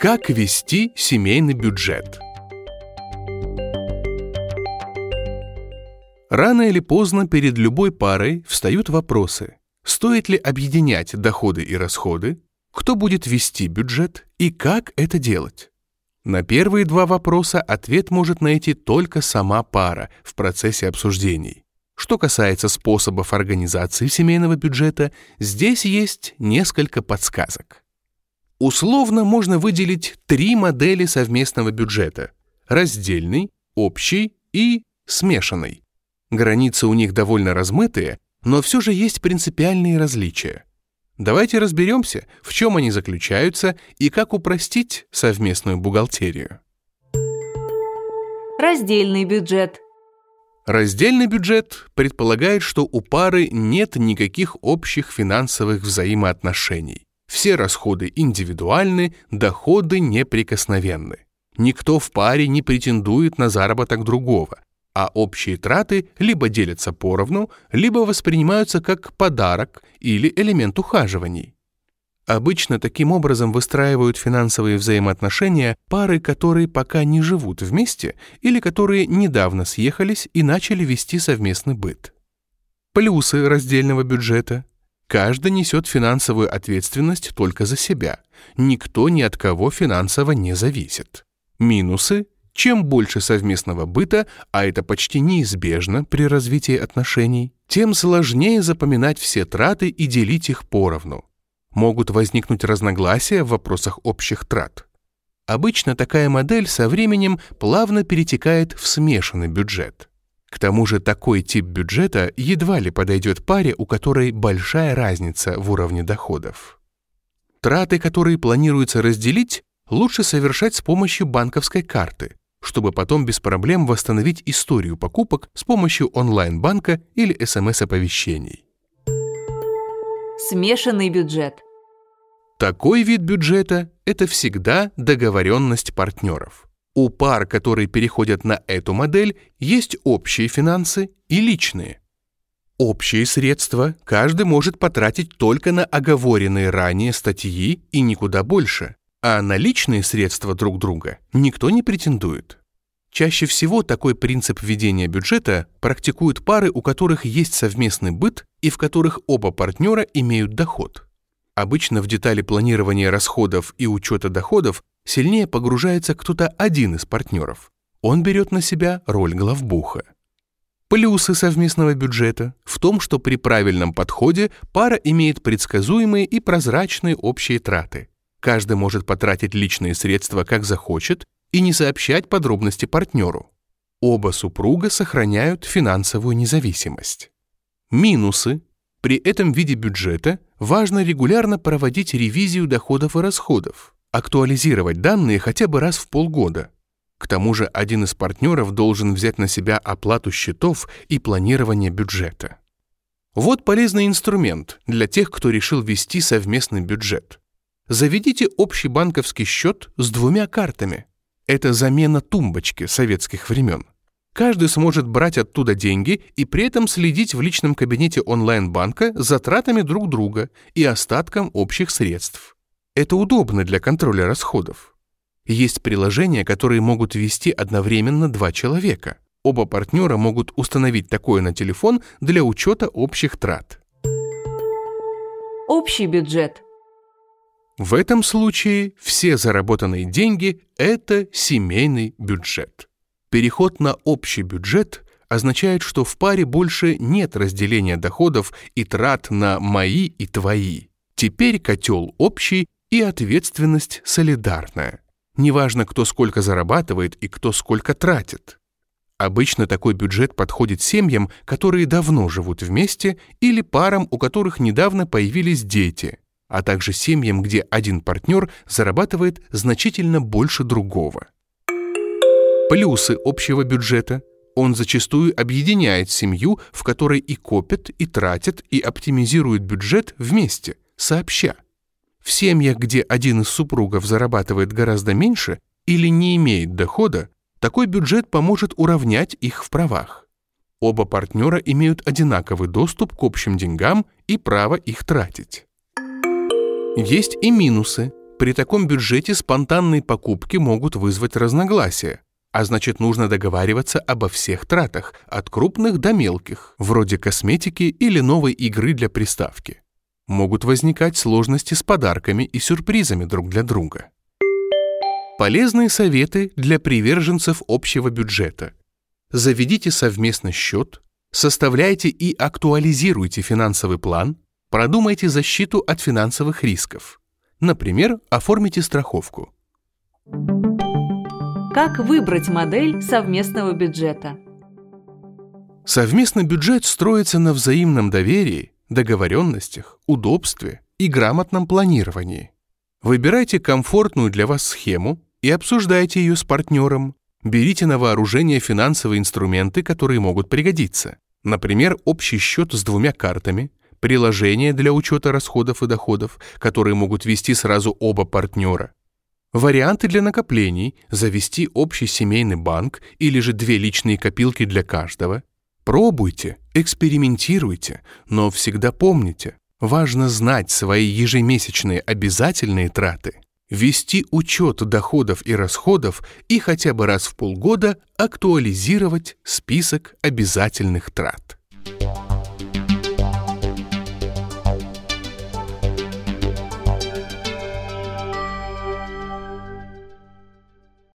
Как вести семейный бюджет? Рано или поздно перед любой парой встают вопросы. Стоит ли объединять доходы и расходы? Кто будет вести бюджет и как это делать? На первые два вопроса ответ может найти только сама пара в процессе обсуждений. Что касается способов организации семейного бюджета, здесь есть несколько подсказок. Условно можно выделить три модели совместного бюджета – раздельный, общий и смешанный. Границы у них довольно размытые, но все же есть принципиальные различия. Давайте разберемся, в чем они заключаются и как упростить совместную бухгалтерию. Раздельный бюджет. Раздельный бюджет предполагает, что у пары нет никаких общих финансовых взаимоотношений. Все расходы индивидуальны, доходы неприкосновенны. Никто в паре не претендует на заработок другого, а общие траты либо делятся поровну, либо воспринимаются как подарок или элемент ухаживаний. Обычно таким образом выстраивают финансовые взаимоотношения пары, которые пока не живут вместе или которые недавно съехались и начали вести совместный быт. Плюсы раздельного бюджета – Каждый несет финансовую ответственность только за себя. Никто ни от кого финансово не зависит. Минусы – чем больше совместного быта, а это почти неизбежно при развитии отношений, тем сложнее запоминать все траты и делить их поровну. Могут возникнуть разногласия в вопросах общих трат. Обычно такая модель со временем плавно перетекает в смешанный бюджет. К тому же такой тип бюджета едва ли подойдет паре, у которой большая разница в уровне доходов. Траты, которые планируется разделить, лучше совершать с помощью банковской карты, чтобы потом без проблем восстановить историю покупок с помощью онлайн-банка или СМС-оповещений. Смешанный бюджет. Такой вид бюджета – это всегда договоренность партнеров. У пар, которые переходят на эту модель, есть общие финансы и личные. Общие средства каждый может потратить только на оговоренные ранее статьи и никуда больше, а на личные средства друг друга никто не претендует. Чаще всего такой принцип ведения бюджета практикуют пары, у которых есть совместный быт и в которых оба партнера имеют доход. Обычно в детали планирования расходов и учета доходов сильнее погружается кто-то один из партнеров. Он берет на себя роль главбуха. Плюсы совместного бюджета в том, что при правильном подходе пара имеет предсказуемые и прозрачные общие траты. Каждый может потратить личные средства как захочет и не сообщать подробности партнеру. Оба супруга сохраняют финансовую независимость. Минусы. При этом виде бюджета важно регулярно проводить ревизию доходов и расходов актуализировать данные хотя бы раз в полгода. К тому же один из партнеров должен взять на себя оплату счетов и планирование бюджета. Вот полезный инструмент для тех, кто решил вести совместный бюджет. Заведите общий банковский счет с двумя картами. Это замена тумбочки советских времен. Каждый сможет брать оттуда деньги и при этом следить в личном кабинете онлайн-банка за тратами друг друга и остатком общих средств. Это удобно для контроля расходов. Есть приложения, которые могут вести одновременно два человека. Оба партнера могут установить такое на телефон для учета общих трат. Общий бюджет. В этом случае все заработанные деньги – это семейный бюджет. Переход на общий бюджет означает, что в паре больше нет разделения доходов и трат на «мои» и «твои». Теперь котел общий, и ответственность солидарная. Неважно, кто сколько зарабатывает и кто сколько тратит. Обычно такой бюджет подходит семьям, которые давно живут вместе, или парам, у которых недавно появились дети, а также семьям, где один партнер зарабатывает значительно больше другого. Плюсы общего бюджета. Он зачастую объединяет семью, в которой и копят, и тратят, и оптимизируют бюджет вместе, сообща. В семьях, где один из супругов зарабатывает гораздо меньше или не имеет дохода, такой бюджет поможет уравнять их в правах. Оба партнера имеют одинаковый доступ к общим деньгам и право их тратить. Есть и минусы. При таком бюджете спонтанные покупки могут вызвать разногласия, а значит нужно договариваться обо всех тратах, от крупных до мелких, вроде косметики или новой игры для приставки. Могут возникать сложности с подарками и сюрпризами друг для друга. Полезные советы для приверженцев общего бюджета. Заведите совместно счет, составляйте и актуализируйте финансовый план, продумайте защиту от финансовых рисков. Например, оформите страховку. Как выбрать модель совместного бюджета? Совместный бюджет строится на взаимном доверии, договоренностях, удобстве и грамотном планировании. Выбирайте комфортную для вас схему и обсуждайте ее с партнером. Берите на вооружение финансовые инструменты, которые могут пригодиться. Например, общий счет с двумя картами, приложение для учета расходов и доходов, которые могут вести сразу оба партнера, Варианты для накоплений – завести общий семейный банк или же две личные копилки для каждого. Пробуйте, экспериментируйте, но всегда помните, важно знать свои ежемесячные обязательные траты, вести учет доходов и расходов и хотя бы раз в полгода актуализировать список обязательных трат.